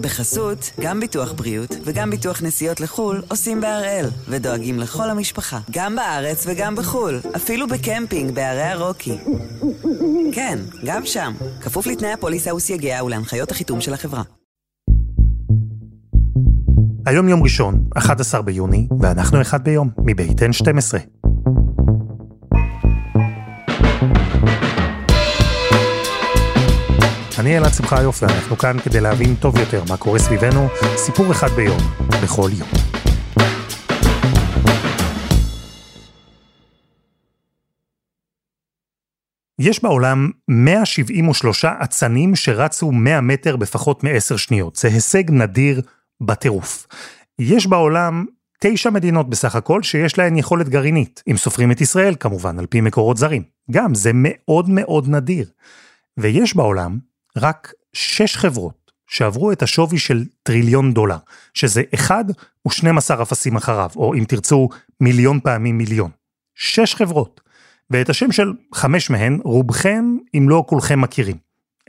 בחסות, גם ביטוח בריאות וגם ביטוח נסיעות לחו"ל עושים בהראל, ודואגים לכל המשפחה, גם בארץ וגם בחו"ל, אפילו בקמפינג בערי הרוקי. כן, גם שם, כפוף לתנאי הפוליסה וסייגיה ולהנחיות החיתום של החברה. היום יום ראשון, 11 ביוני, ואנחנו אחד ביום, מבית N12. אני אלעד שמחיוף ואנחנו כאן כדי להבין טוב יותר מה קורה סביבנו, סיפור אחד ביום, בכל יום. יש בעולם 173 אצנים שרצו 100 מטר בפחות מ-10 שניות. זה הישג נדיר בטירוף. יש בעולם תשע מדינות בסך הכל שיש להן יכולת גרעינית, אם סופרים את ישראל כמובן, על פי מקורות זרים. גם, זה מאוד מאוד נדיר. ויש בעולם רק שש חברות שעברו את השווי של טריליון דולר, שזה אחד ו-12 אפסים אחריו, או אם תרצו, מיליון פעמים מיליון. שש חברות. ואת השם של חמש מהן, רובכם, אם לא כולכם מכירים.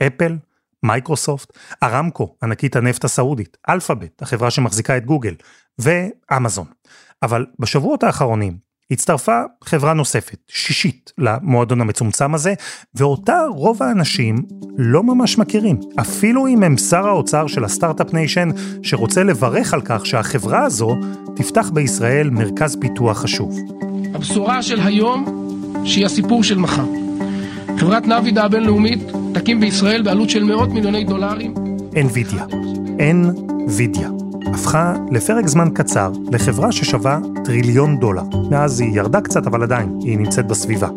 אפל, מייקרוסופט, ארמקו, ענקית הנפט הסעודית, אלפאבית, החברה שמחזיקה את גוגל, ואמזון. אבל בשבועות האחרונים הצטרפה חברה נוספת, שישית, למועדון המצומצם הזה, ואותה רוב האנשים לא ממש מכירים. אפילו אם הם שר האוצר של ה Start-Up Nation, שרוצה לברך על כך שהחברה הזו תפתח בישראל מרכז פיתוח חשוב. הבשורה של היום, שהיא הסיפור של מחר. חברת נאבידה הבינלאומית תקים בישראל בעלות של מאות מיליוני דולרים. NVIDIA. NVIDIA. הפכה לפרק זמן קצר לחברה ששווה טריליון דולר. מאז היא ירדה קצת, אבל עדיין, היא נמצאת בסביבה.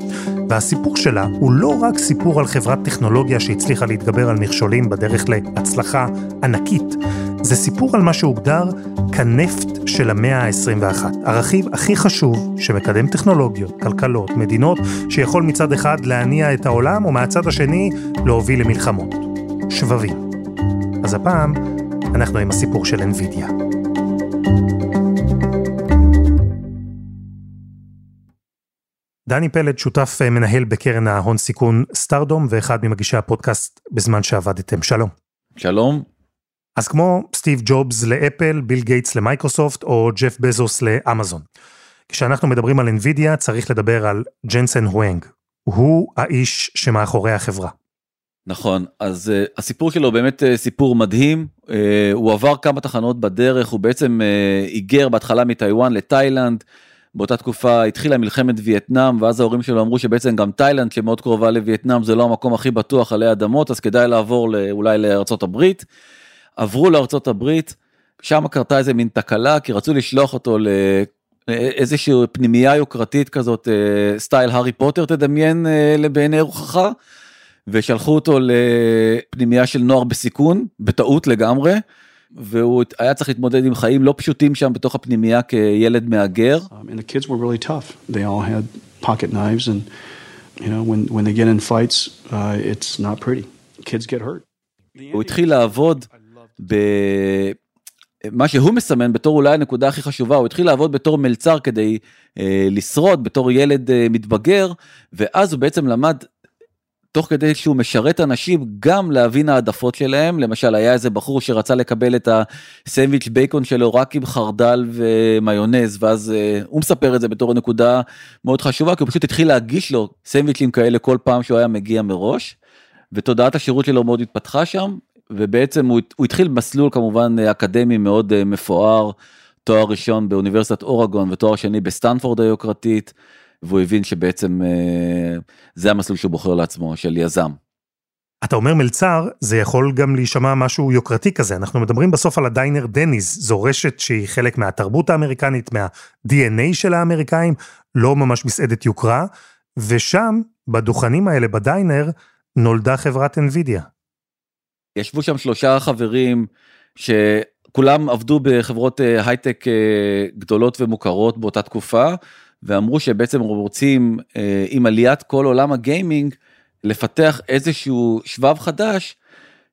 והסיפור שלה הוא לא רק סיפור על חברת טכנולוגיה שהצליחה להתגבר על מכשולים בדרך להצלחה ענקית, זה סיפור על מה שהוגדר כנפט של המאה ה-21. הרכיב הכי חשוב שמקדם טכנולוגיות, כלכלות, מדינות, שיכול מצד אחד להניע את העולם, ומהצד השני להוביל למלחמות. שבבים. אז הפעם, אנחנו עם הסיפור של NVIDIA. דני פלד, שותף אה, מנהל בקרן ההון סיכון סטארדום, ואחד ממגישי הפודקאסט בזמן שעבדתם. שלום. שלום. אז כמו סטיב ג'ובס לאפל, ביל גייטס למייקרוסופט, או ג'ף בזוס לאמזון. כשאנחנו מדברים על NVIDIA, צריך לדבר על ג'נסן הואנג. הוא האיש שמאחורי החברה. נכון, אז uh, הסיפור שלו באמת uh, סיפור מדהים, uh, הוא עבר כמה תחנות בדרך, הוא בעצם uh, היגר בהתחלה מטיוואן לתאילנד, באותה תקופה התחילה מלחמת וייטנאם, ואז ההורים שלו אמרו שבעצם גם תאילנד שמאוד קרובה לווייטנאם זה לא המקום הכי בטוח עלי אדמות, אז כדאי לעבור אולי לארצות הברית. עברו לארצות הברית, שם קרתה איזה מין תקלה, כי רצו לשלוח אותו לאיזושהי פנימייה יוקרתית כזאת, סטייל הארי פוטר תדמיין בעיני רוחך. ושלחו אותו לפנימייה של נוער בסיכון, בטעות לגמרי, והוא היה צריך להתמודד עם חיים לא פשוטים שם בתוך הפנימייה כילד מהגר. הוא התחיל לעבוד במה שהוא מסמן בתור אולי הנקודה הכי חשובה, הוא התחיל לעבוד בתור מלצר כדי אה, לשרוד בתור ילד אה, מתבגר, ואז הוא בעצם למד תוך כדי שהוא משרת אנשים גם להבין העדפות שלהם למשל היה איזה בחור שרצה לקבל את הסנדוויץ' בייקון שלו רק עם חרדל ומיונז ואז uh, הוא מספר את זה בתור נקודה מאוד חשובה כי הוא פשוט התחיל להגיש לו סנדוויצ'ים כאלה כל פעם שהוא היה מגיע מראש. ותודעת השירות שלו מאוד התפתחה שם ובעצם הוא, הוא התחיל מסלול כמובן אקדמי מאוד אה, מפואר תואר ראשון באוניברסיטת אורגון ותואר שני בסטנפורד היוקרתית. והוא הבין שבעצם אה, זה המסלול שהוא בוחר לעצמו, של יזם. אתה אומר מלצר, זה יכול גם להישמע משהו יוקרתי כזה. אנחנו מדברים בסוף על ה diner Denny's, זו רשת שהיא חלק מהתרבות האמריקנית, מה-DNA של האמריקאים, לא ממש מסעדת יוקרה, ושם, בדוכנים האלה, בדיינר, נולדה חברת NVIDIA. ישבו שם שלושה חברים שכולם עבדו בחברות אה, הייטק אה, גדולות ומוכרות באותה תקופה, ואמרו שבעצם רוצים אה, עם עליית כל עולם הגיימינג לפתח איזשהו שבב חדש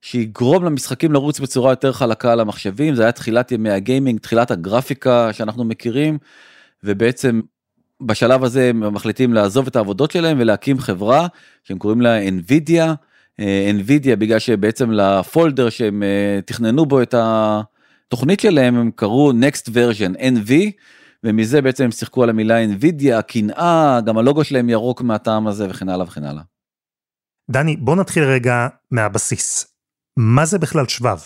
שיגרום למשחקים לרוץ בצורה יותר חלקה על המחשבים. זה היה תחילת ימי הגיימינג תחילת הגרפיקה שאנחנו מכירים ובעצם בשלב הזה הם מחליטים לעזוב את העבודות שלהם ולהקים חברה שהם קוראים לה NVIDIA. NVIDIA בגלל שבעצם לפולדר שהם תכננו בו את התוכנית שלהם הם קראו Next version NV ומזה בעצם הם שיחקו על המילה NVIDIA, הקנאה, גם הלוגו שלהם ירוק מהטעם הזה וכן הלאה וכן הלאה. דני, בוא נתחיל רגע מהבסיס. מה זה בכלל שבב?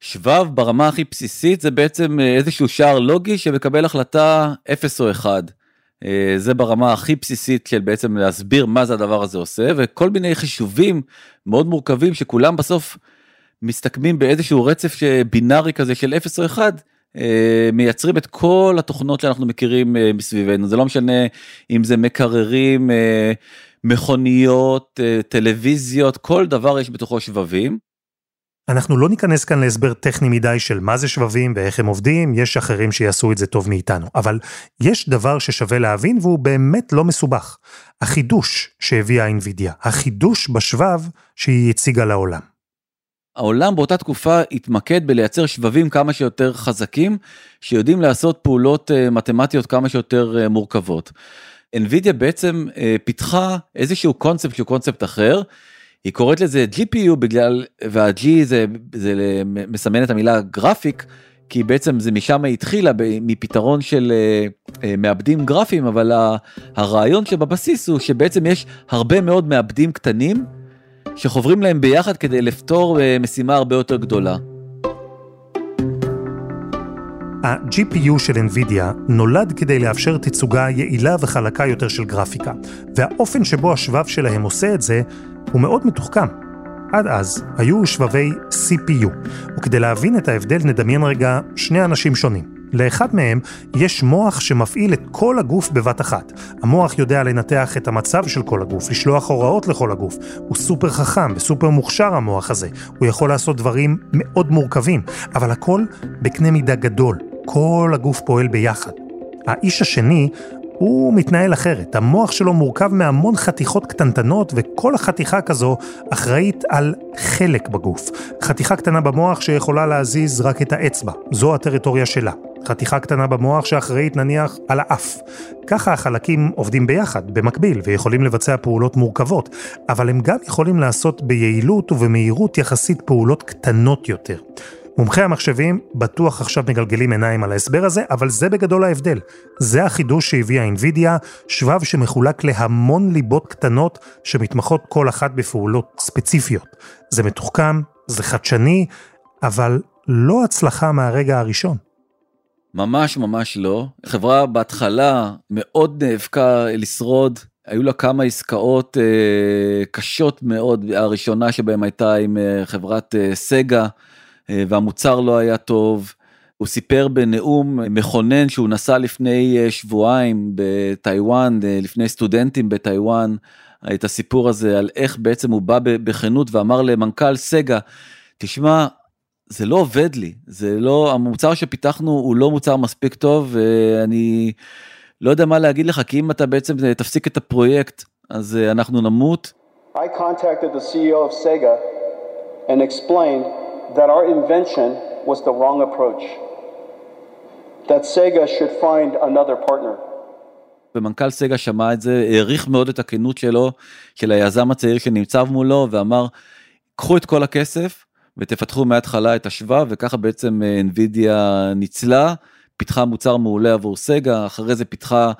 שבב ברמה הכי בסיסית זה בעצם אה, איזשהו שער לוגי שמקבל החלטה 0 או 1. אה, זה ברמה הכי בסיסית של בעצם להסביר מה זה הדבר הזה עושה וכל מיני חישובים מאוד מורכבים שכולם בסוף מסתכמים באיזשהו רצף בינארי כזה של 0 או 1 אה, מייצרים את כל התוכנות שאנחנו מכירים מסביבנו זה לא משנה אם זה מקררים מכוניות טלוויזיות כל דבר יש בתוכו שבבים. אנחנו לא ניכנס כאן להסבר טכני מדי של מה זה שבבים ואיך הם עובדים, יש אחרים שיעשו את זה טוב מאיתנו. אבל יש דבר ששווה להבין והוא באמת לא מסובך. החידוש שהביאה אינווידיה, החידוש בשבב שהיא הציגה לעולם. העולם באותה תקופה התמקד בלייצר שבבים כמה שיותר חזקים, שיודעים לעשות פעולות אה, מתמטיות כמה שיותר אה, מורכבות. NVIDIA בעצם אה, פיתחה איזשהו קונספט שהוא קונספט אחר, היא קוראת לזה GPU בגלל, וה-G זה, זה מסמן את המילה גרפיק, כי בעצם זה משם התחילה מפתרון של מעבדים גרפיים, אבל הרעיון שבבסיס הוא שבעצם יש הרבה מאוד מעבדים קטנים שחוברים להם ביחד כדי לפתור uh, משימה הרבה יותר גדולה. ה-GPU של NVIDIA נולד כדי לאפשר תצוגה יעילה וחלקה יותר של גרפיקה, והאופן שבו השבב שלהם עושה את זה הוא מאוד מתוחכם. עד אז היו שבבי CPU, וכדי להבין את ההבדל נדמיין רגע שני אנשים שונים. לאחד מהם יש מוח שמפעיל את כל הגוף בבת אחת. המוח יודע לנתח את המצב של כל הגוף, לשלוח הוראות לכל הגוף. הוא סופר חכם וסופר מוכשר המוח הזה. הוא יכול לעשות דברים מאוד מורכבים, אבל הכל בקנה מידה גדול. כל הגוף פועל ביחד. האיש השני הוא מתנהל אחרת. המוח שלו מורכב מהמון חתיכות קטנטנות, וכל חתיכה כזו אחראית על חלק בגוף. חתיכה קטנה במוח שיכולה להזיז רק את האצבע, זו הטריטוריה שלה. חתיכה קטנה במוח שאחראית נניח על האף. ככה החלקים עובדים ביחד, במקביל, ויכולים לבצע פעולות מורכבות, אבל הם גם יכולים לעשות ביעילות ובמהירות יחסית פעולות קטנות יותר. מומחי המחשבים בטוח עכשיו מגלגלים עיניים על ההסבר הזה, אבל זה בגדול ההבדל. זה החידוש שהביאה אינווידיה, שבב שמחולק להמון ליבות קטנות שמתמחות כל אחת בפעולות ספציפיות. זה מתוחכם, זה חדשני, אבל לא הצלחה מהרגע הראשון. ממש ממש לא. חברה בהתחלה מאוד נאבקה לשרוד, היו לה כמה עסקאות אה, קשות מאוד, הראשונה שבהם הייתה עם אה, חברת אה, סגה. אה, והמוצר לא היה טוב. הוא סיפר בנאום מכונן שהוא נסע לפני אה, שבועיים בטיוואן, אה, לפני סטודנטים בטיוואן, את הסיפור הזה על איך בעצם הוא בא בכנות ואמר למנכ"ל סגה, תשמע, זה לא עובד לי, זה לא, המוצר שפיתחנו הוא לא מוצר מספיק טוב ואני לא יודע מה להגיד לך, כי אם אתה בעצם תפסיק את הפרויקט, אז אנחנו נמות. I contacted the CEO of Sega and explained that our invention was the wrong approach. That Sega should find another partner. ומנכ"ל סגה שמע את זה, העריך מאוד את הכנות שלו, של היזם הצעיר שנמצא מולו, ואמר, קחו את כל הכסף ותפתחו מההתחלה את השבב, וככה בעצם NVIDIA ניצלה, פיתחה מוצר מעולה עבור סגה, אחרי זה פיתחה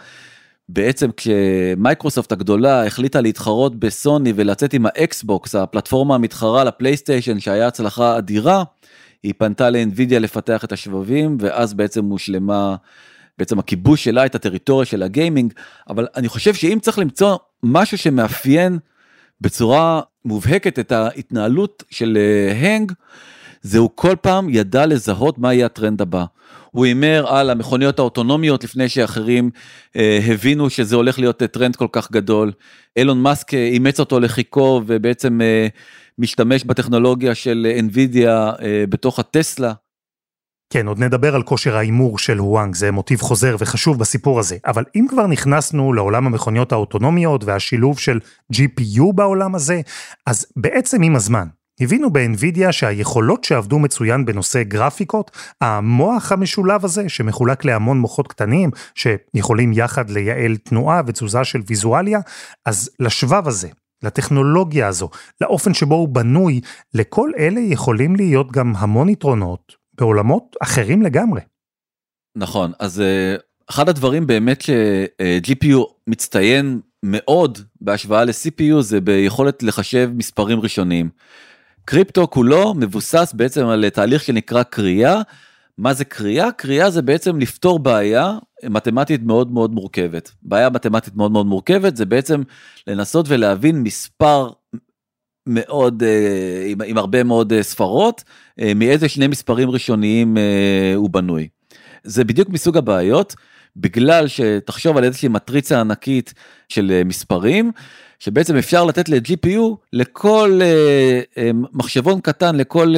בעצם כשמייקרוסופט הגדולה החליטה להתחרות בסוני ולצאת עם האקסבוקס, הפלטפורמה המתחרה לפלייסטיישן שהיה הצלחה אדירה, היא פנתה ל NVIDIA לפתח את השבבים ואז בעצם הושלמה בעצם הכיבוש שלה את הטריטוריה של הגיימינג, אבל אני חושב שאם צריך למצוא משהו שמאפיין בצורה מובהקת את ההתנהלות של הנג, זהו כל פעם ידע לזהות מה יהיה הטרנד הבא. הוא הימר על המכוניות האוטונומיות לפני שאחרים אה, הבינו שזה הולך להיות טרנד כל כך גדול. אילון מאסק אה, אימץ אותו לחיקו ובעצם אה, משתמש בטכנולוגיה של NVIDIA אה, בתוך הטסלה. כן, עוד נדבר על כושר ההימור של הואנג, זה מוטיב חוזר וחשוב בסיפור הזה. אבל אם כבר נכנסנו לעולם המכוניות האוטונומיות והשילוב של GPU בעולם הזה, אז בעצם עם הזמן, הבינו באנווידיה שהיכולות שעבדו מצוין בנושא גרפיקות, המוח המשולב הזה שמחולק להמון מוחות קטנים, שיכולים יחד לייעל תנועה ותזוזה של ויזואליה, אז לשבב הזה, לטכנולוגיה הזו, לאופן שבו הוא בנוי, לכל אלה יכולים להיות גם המון יתרונות בעולמות אחרים לגמרי. נכון, אז אה, אחד הדברים באמת ש-GPU מצטיין מאוד בהשוואה ל-CPU זה ביכולת לחשב מספרים ראשוניים. קריפטו כולו מבוסס בעצם על תהליך שנקרא קריאה. מה זה קריאה? קריאה זה בעצם לפתור בעיה מתמטית מאוד מאוד מורכבת. בעיה מתמטית מאוד מאוד מורכבת זה בעצם לנסות ולהבין מספר מאוד אה, עם, עם הרבה מאוד אה, ספרות אה, מאיזה שני מספרים ראשוניים הוא בנוי. זה בדיוק מסוג הבעיות בגלל שתחשוב על איזושהי מטריצה ענקית של מספרים שבעצם אפשר לתת ל-GPU לכל מחשבון קטן לכל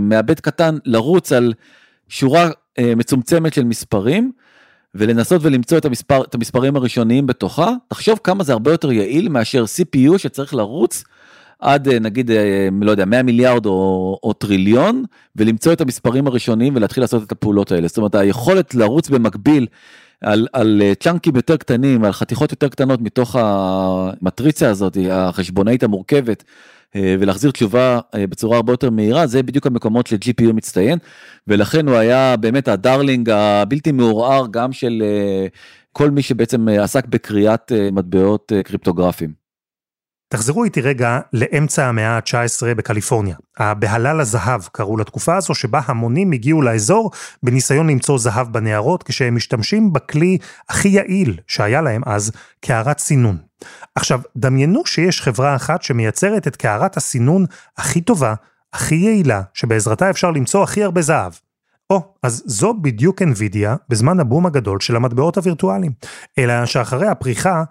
מעבד קטן לרוץ על שורה מצומצמת של מספרים. ולנסות ולמצוא את, המספר, את המספרים הראשוניים בתוכה, תחשוב כמה זה הרבה יותר יעיל מאשר CPU שצריך לרוץ עד אה, נגיד, אה, לא יודע, 100 מיליארד או, או טריליון, ולמצוא את המספרים הראשוניים ולהתחיל לעשות את הפעולות האלה. זאת אומרת, היכולת לרוץ במקביל על, על אה, צ'אנקים יותר קטנים, על חתיכות יותר קטנות מתוך המטריצה הזאת, החשבונאית המורכבת, ולהחזיר תשובה בצורה הרבה יותר מהירה, זה בדיוק המקומות ש-GPU מצטיין, ולכן הוא היה באמת הדרלינג הבלתי מעורער גם של כל מי שבעצם עסק בקריאת מטבעות קריפטוגרפיים. תחזרו איתי רגע לאמצע המאה ה-19 בקליפורניה. הבהלה לזהב קראו לתקופה הזו שבה המונים הגיעו לאזור בניסיון למצוא זהב בנהרות כשהם משתמשים בכלי הכי יעיל שהיה להם אז, קערת סינון. עכשיו, דמיינו שיש חברה אחת שמייצרת את קערת הסינון הכי טובה, הכי יעילה, שבעזרתה אפשר למצוא הכי הרבה זהב. או, אז זו בדיוק NVIDIA בזמן הבום הגדול של המטבעות הווירטואליים. אלא שאחרי הפריחה,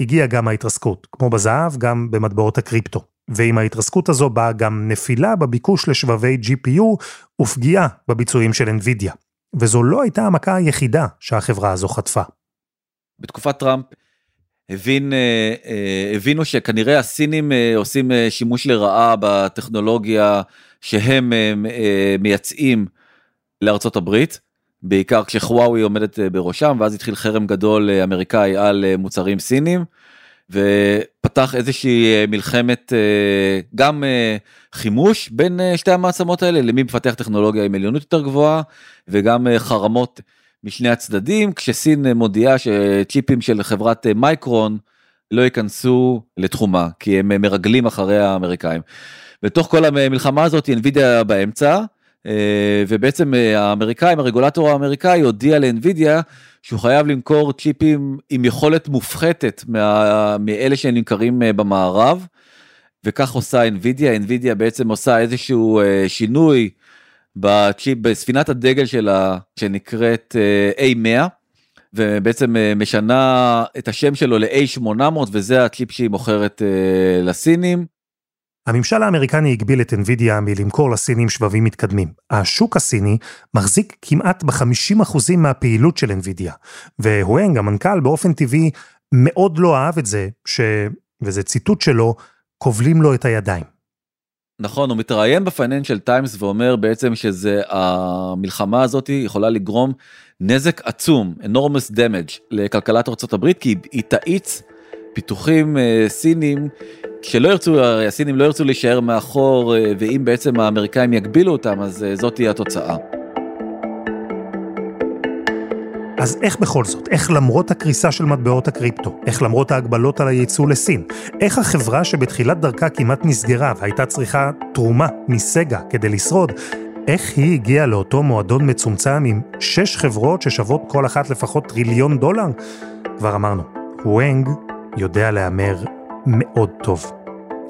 הגיעה גם ההתרסקות, כמו בזהב, גם במטבעות הקריפטו. ועם ההתרסקות הזו באה גם נפילה בביקוש לשבבי GPU ופגיעה בביצועים של NVIDIA. וזו לא הייתה המכה היחידה שהחברה הזו חטפה. בתקופת טראמפ הבין, אה, אה, הבינו שכנראה הסינים אה, עושים שימוש לרעה בטכנולוגיה שהם מייצאים לארצות הברית. בעיקר כשחוואוי עומדת אה, בראשם ואז התחיל חרם גדול אה, אמריקאי על אה, מוצרים סינים ופתח איזושהי מלחמת גם חימוש בין שתי המעצמות האלה למי מפתח טכנולוגיה עם עליונות יותר גבוהה וגם חרמות משני הצדדים כשסין מודיעה שצ'יפים של חברת מייקרון לא ייכנסו לתחומה כי הם מרגלים אחרי האמריקאים. בתוך כל המלחמה הזאת NVIDIA באמצע ובעצם אה, האמריקאים, הרגולטור האמריקאי הודיע לאנווידיה שהוא חייב למכור צ'יפים עם יכולת מופחתת מה, מאלה שנמכרים אה, במערב, וכך עושה אנווידיה, אנווידיה בעצם עושה איזשהו שינוי בצ'יפ, בספינת הדגל שלה שנקראת A100. ובעצם משנה את השם שלו ל-A800 וזה הצ'יפ שהיא מוכרת לסינים. הממשל האמריקני הגביל את NVIDIA מלמכור לסינים שבבים מתקדמים. השוק הסיני מחזיק כמעט ב-50% מהפעילות של NVIDIA, והואנג, המנכ"ל, באופן טבעי מאוד לא אהב את זה, ש... וזה ציטוט שלו, כובלים לו את הידיים. נכון, הוא מתראיין בפייננשל טיימס ואומר בעצם שזה המלחמה הזאת יכולה לגרום נזק עצום, enormous damage לכלכלת ארה"ב, כי היא תאיץ פיתוחים אה, סינים שלא ירצו, הסינים לא ירצו להישאר מאחור, אה, ואם בעצם האמריקאים יגבילו אותם, אז אה, זאת תהיה התוצאה. אז איך בכל זאת? איך למרות הקריסה של מטבעות הקריפטו? איך למרות ההגבלות על הייצוא לסין? איך החברה שבתחילת דרכה כמעט נסגרה והייתה צריכה תרומה מסגה כדי לשרוד, איך היא הגיעה לאותו מועדון מצומצם עם שש חברות ששוות כל אחת לפחות טריליון דולר? כבר אמרנו, וואנג יודע להמר מאוד טוב.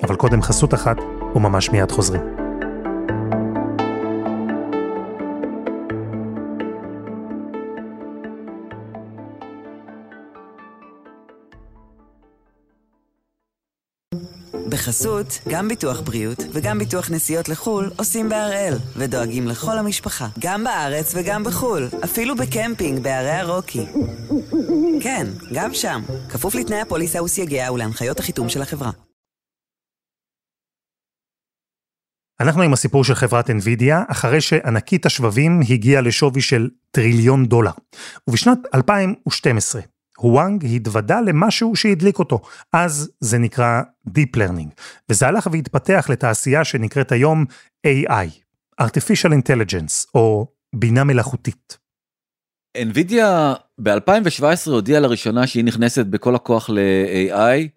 אבל קודם חסות אחת, וממש מיד חוזרים. בחסות, גם ביטוח בריאות וגם ביטוח נסיעות לחו"ל עושים בהראל, ודואגים לכל המשפחה, גם בארץ וגם בחו"ל, אפילו בקמפינג בערי הרוקי. כן, גם שם, כפוף לתנאי הפוליסה וסייגיה ולהנחיות החיתום של החברה. אנחנו עם הסיפור של חברת NVIDIA, אחרי שענקית השבבים הגיעה לשווי של טריליון דולר. ובשנת 2012, הוואנג התוודה למשהו שהדליק אותו, אז זה נקרא Deep Learning, וזה הלך והתפתח לתעשייה שנקראת היום AI, artificial intelligence, או בינה מלאכותית. NVIDIA ב-2017 הודיעה לראשונה שהיא נכנסת בכל הכוח ל-AI,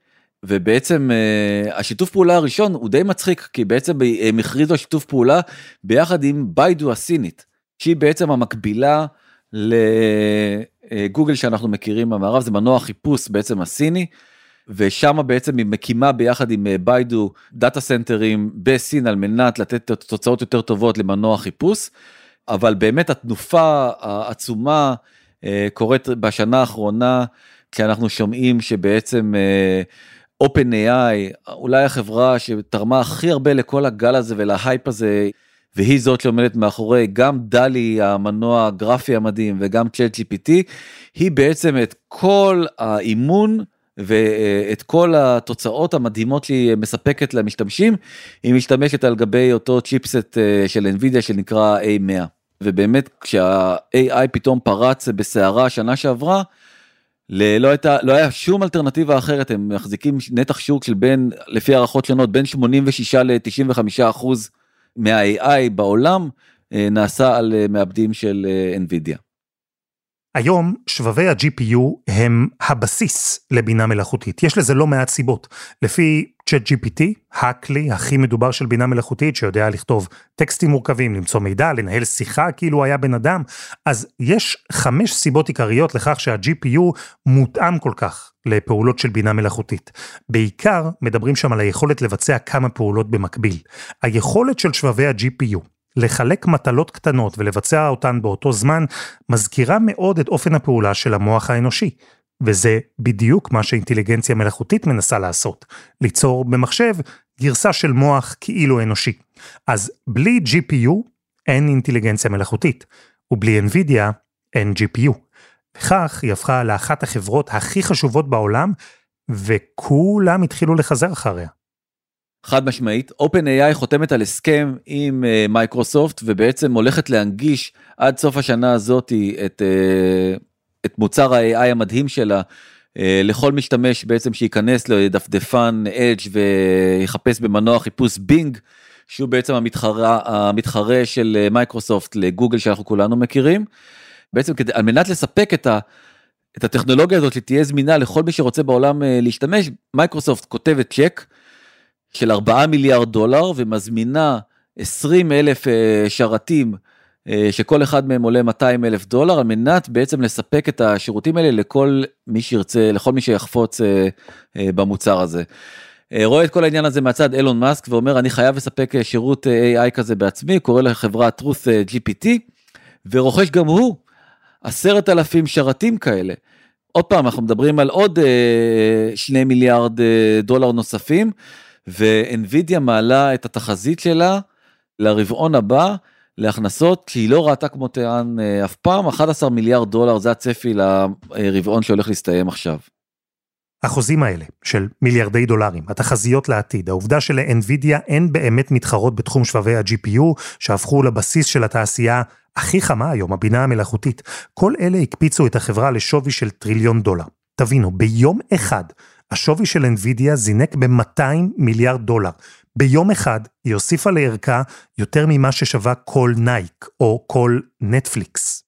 ובעצם uh, השיתוף פעולה הראשון הוא די מצחיק, כי בעצם הם הכריזו שיתוף פעולה ביחד עם ביידו הסינית, שהיא בעצם המקבילה לגוגל שאנחנו מכירים במערב, זה מנוע חיפוש בעצם הסיני. ושם בעצם היא מקימה ביחד עם ביידו דאטה סנטרים בסין על מנת לתת תוצאות יותר טובות למנוע חיפוש. אבל באמת התנופה העצומה אה, קורית בשנה האחרונה, כי אנחנו שומעים שבעצם אה, OpenAI, אולי החברה שתרמה הכי הרבה לכל הגל הזה ולהייפ הזה, והיא זאת שעומדת מאחורי גם דלי המנוע הגרפי המדהים וגם צ'אט GPT, היא בעצם את כל האימון ואת כל התוצאות המדהימות שהיא מספקת למשתמשים, היא משתמשת על גבי אותו צ'יפסט אה, של NVIDIA שנקרא A100. ובאמת כשה-AI פתאום פרץ בסערה שנה שעברה, לא הייתה לא היה שום אלטרנטיבה אחרת הם מחזיקים נתח שוק של בין לפי הערכות שונות בין 86 ל-95 אחוז מה-AI בעולם אה, נעשה על אה, מעבדים של אה, NVIDIA. היום שבבי ה-GPU הם הבסיס לבינה מלאכותית. יש לזה לא מעט סיבות. לפי ChatGPT, הכלי הכי מדובר של בינה מלאכותית שיודע לכתוב טקסטים מורכבים, למצוא מידע, לנהל שיחה כאילו היה בן אדם, אז יש חמש סיבות עיקריות לכך שה-GPU מותאם כל כך לפעולות של בינה מלאכותית. בעיקר מדברים שם על היכולת לבצע כמה פעולות במקביל. היכולת של שבבי ה-GPU לחלק מטלות קטנות ולבצע אותן באותו זמן, מזכירה מאוד את אופן הפעולה של המוח האנושי. וזה בדיוק מה שאינטליגנציה מלאכותית מנסה לעשות, ליצור במחשב גרסה של מוח כאילו אנושי. אז בלי GPU אין אינטליגנציה מלאכותית, ובלי NVIDIA אין GPU. וכך היא הפכה לאחת החברות הכי חשובות בעולם, וכולם התחילו לחזר אחריה. חד משמעית, OpenAI חותמת על הסכם עם אה, מייקרוסופט ובעצם הולכת להנגיש עד סוף השנה הזאתי את, אה, את מוצר ה-AI המדהים שלה אה, לכל משתמש בעצם שייכנס לדפדפן Edge ויחפש במנוע חיפוש Bing, שהוא בעצם המתחרה, המתחרה של מייקרוסופט לגוגל שאנחנו כולנו מכירים. בעצם כדי, על מנת לספק את ה... את הטכנולוגיה הזאת שתהיה זמינה לכל מי שרוצה בעולם להשתמש, מייקרוסופט כותבת צ'ק של 4 מיליארד דולר ומזמינה 20 אלף אה, שרתים אה, שכל אחד מהם עולה 200 אלף דולר על מנת בעצם לספק את השירותים האלה לכל מי שירצה לכל מי שיחפוץ אה, במוצר הזה. רואה את כל העניין הזה מהצד אילון מאסק ואומר אני חייב לספק שירות AI כזה בעצמי קורא לחברה truth GPT ורוכש גם הוא עשרת אלפים שרתים כאלה. עוד פעם אנחנו מדברים על עוד שני מיליארד דולר נוספים. ואנווידיה מעלה את התחזית שלה לרבעון הבא להכנסות שהיא לא ראתה כמותיהן אה, אף פעם 11 מיליארד דולר זה הצפי לרבעון שהולך להסתיים עכשיו. החוזים האלה של מיליארדי דולרים, התחזיות לעתיד, העובדה שלאנווידיה אין באמת מתחרות בתחום שבבי ה-GPU שהפכו לבסיס של התעשייה הכי חמה היום, הבינה המלאכותית, כל אלה הקפיצו את החברה לשווי של טריליון דולר. תבינו, ביום אחד השווי של NVIDIA זינק ב-200 מיליארד דולר. ביום אחד היא הוסיפה לערכה יותר ממה ששווה כל נייק או כל נטפליקס.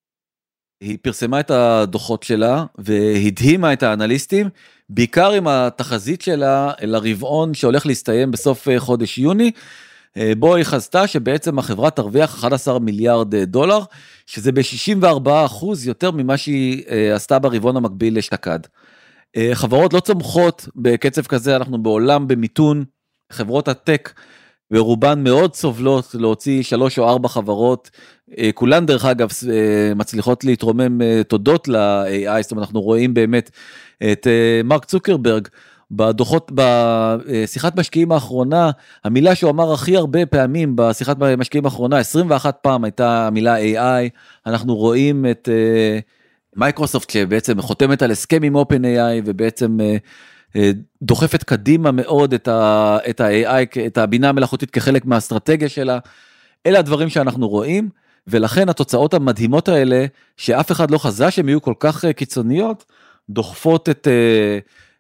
היא פרסמה את הדוחות שלה והדהימה את האנליסטים, בעיקר עם התחזית שלה לרבעון שהולך להסתיים בסוף אה, חודש יוני, אה, בו היא חזתה שבעצם החברה תרוויח 11 מיליארד אה, דולר, שזה ב-64 יותר ממה שהיא עשתה ברבעון המקביל אשתקד. אה, חברות לא צומחות בקצב כזה, אנחנו בעולם במיתון, חברות הטק ורובן מאוד סובלות להוציא שלוש או ארבע חברות, אה, כולן דרך אגב אה, מצליחות להתרומם תודות ל-AI, זאת אומרת אנחנו רואים באמת את מרק צוקרברג. בדוחות, בשיחת משקיעים האחרונה, המילה שהוא אמר הכי הרבה פעמים בשיחת משקיעים האחרונה, 21 פעם הייתה המילה AI, אנחנו רואים את מייקרוסופט שבעצם חותמת על הסכם עם OpenAI ובעצם אה, אה, דוחפת קדימה מאוד את ה-AI, את הבינה המלאכותית כחלק מהאסטרטגיה שלה. אלה הדברים שאנחנו רואים ולכן התוצאות המדהימות האלה שאף אחד לא חזה שהן יהיו כל כך אה, קיצוניות דוחפות את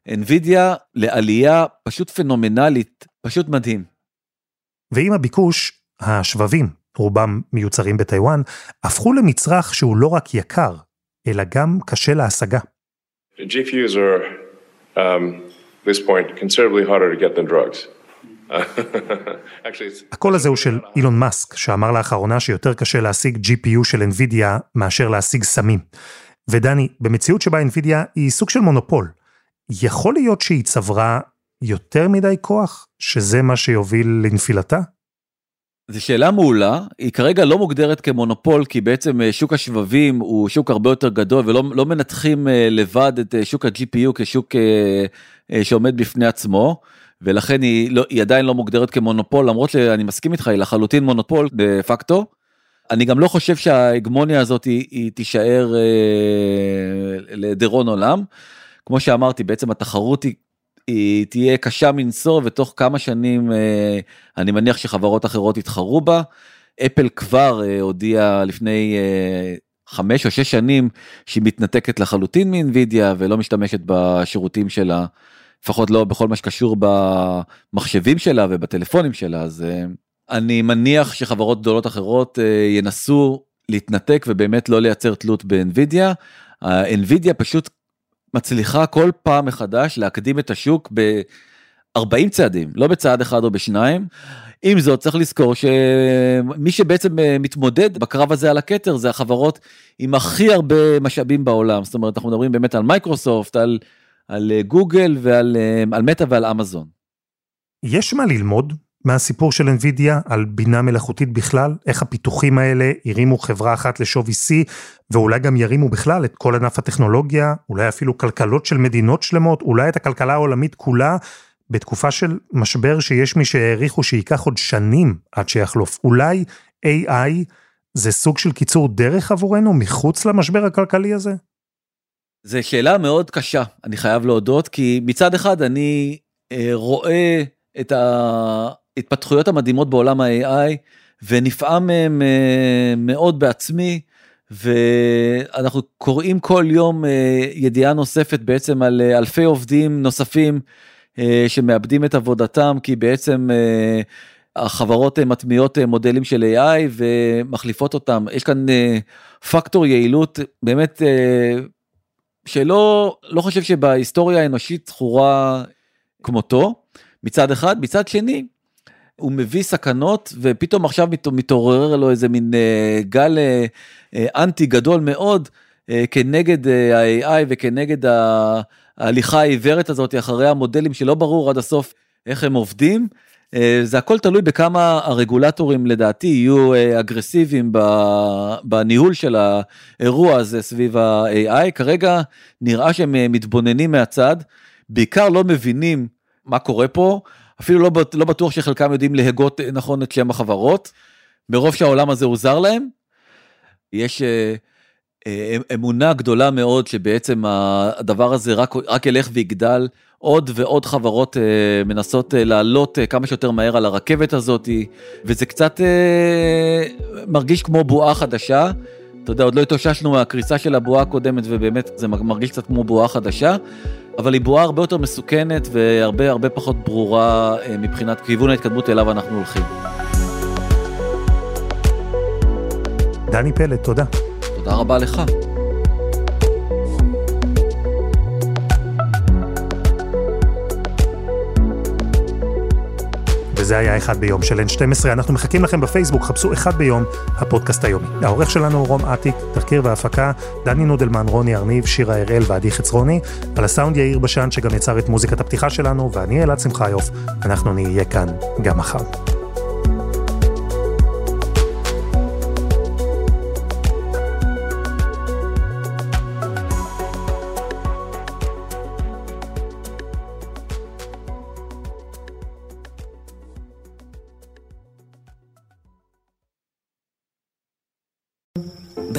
NVIDIA לעלייה פשוט פנומנלית, פשוט מדהים. ועם הביקוש, השבבים, רובם מיוצרים בטיוואן, הפכו למצרך שהוא לא רק יקר, אלא גם קשה להשגה. GPUs are, um, this point, considerably harder to get than drugs. הקול הזה הוא של אילון מאסק, שאמר לאחרונה שיותר קשה להשיג GPU של NVIDIA מאשר להשיג סמים. ודני, במציאות שבה NVIDIA היא סוג של מונופול, יכול להיות שהיא צברה יותר מדי כוח, שזה מה שיוביל לנפילתה? זו שאלה מעולה, היא כרגע לא מוגדרת כמונופול כי בעצם אה, שוק השבבים הוא שוק הרבה יותר גדול ולא לא מנתחים אה, לבד את אה, שוק ה-GPU כשוק שעומד בפני עצמו. ולכן היא, לא, היא עדיין לא מוגדרת כמונופול למרות שאני מסכים איתך היא לחלוטין מונופול דה פקטו. אני גם לא חושב שההגמוניה הזאת היא, היא תישאר אה, לדירון עולם. כמו שאמרתי בעצם התחרות היא, היא תהיה קשה מנשוא ותוך כמה שנים אה, אני מניח שחברות אחרות יתחרו בה. אפל כבר אה, הודיעה לפני אה, חמש או שש שנים שהיא מתנתקת לחלוטין מאינווידיה ולא משתמשת בשירותים שלה. לפחות לא בכל מה שקשור במחשבים שלה ובטלפונים שלה אז אני מניח שחברות גדולות אחרות ינסו להתנתק ובאמת לא לייצר תלות באנווידיה. אנווידיה פשוט מצליחה כל פעם מחדש להקדים את השוק ב-40 צעדים לא בצעד אחד או בשניים. עם זאת צריך לזכור שמי שבעצם אה, מתמודד בקרב הזה על הכתר זה החברות עם הכי הרבה משאבים בעולם זאת אומרת אנחנו מדברים באמת על מייקרוסופט על על אה, גוגל ועל אה, על מטא ועל אמזון. יש מה ללמוד מהסיפור של NVIDIA על בינה מלאכותית בכלל, איך הפיתוחים האלה הרימו חברה אחת לשווי שיא, ואולי גם ירימו בכלל את כל ענף הטכנולוגיה, אולי אפילו כלכלות של מדינות שלמות, אולי את הכלכלה העולמית כולה, בתקופה של משבר שיש מי שהעריכו שייקח עוד שנים עד שיחלוף. אולי AI זה סוג של קיצור דרך עבורנו מחוץ למשבר הכלכלי הזה? זו שאלה מאוד קשה, אני חייב להודות, כי מצד אחד אני אה, רואה את ההתפתחויות המדהימות בעולם ה-AI, ונפעם מהם אה, מאוד בעצמי, ואנחנו קוראים כל יום אה, ידיעה נוספת בעצם על אה, אלפי עובדים נוספים שמאבדים את עבודתם, כי בעצם החברות מטמיעות מודלים של AI ומחליפות אותם. יש כאן פקטור יעילות באמת שלא לא חושב שבהיסטוריה האנושית זכורה כמותו מצד אחד מצד שני הוא מביא סכנות ופתאום עכשיו מתעורר לו איזה מין uh, גל uh, אנטי גדול מאוד כנגד ה-AI וכנגד ההליכה העיוורת הזאת אחרי המודלים שלא ברור עד הסוף איך הם עובדים. אה, זה הכל תלוי בכמה הרגולטורים לדעתי יהיו אה, אגרסיביים בניהול של האירוע הזה סביב ה-AI. כרגע נראה שהם אה, מתבוננים מהצד, בעיקר לא מבינים מה קורה פה, אפילו לא, לא בטוח שחלקם יודעים להגות נכון את שם החברות, מרוב שהעולם הזה הוא זר להם. יש אמונה גדולה מאוד שבעצם הדבר הזה רק, רק ילך ויגדל. עוד ועוד חברות אה, מנסות אה, לעלות אה, כמה שיותר מהר על הרכבת הזאת, וזה קצת אה, מרגיש כמו בועה חדשה. אתה יודע, עוד לא התאוששנו מהקריסה של הבועה הקודמת, ובאמת זה מרגיש קצת כמו בועה חדשה, אבל היא בועה הרבה יותר מסוכנת והרבה הרבה פחות ברורה אה, מבחינת כיוון ההתקדמות אליו אנחנו הולכים. דני פלד, תודה. תודה רבה לך. וזה היה אחד ביום של N12. אנחנו מחכים לכם בפייסבוק, חפשו אחד ביום, הפודקאסט היומי. העורך שלנו הוא רום אטיק, תחקיר והפקה, דני נודלמן, רוני ארניב, שירה הראל ועדי חצרוני. על הסאונד יאיר בשן שגם יצר את מוזיקת הפתיחה שלנו, ואני אלעד שמחיוף. אנחנו נהיה כאן גם מחר.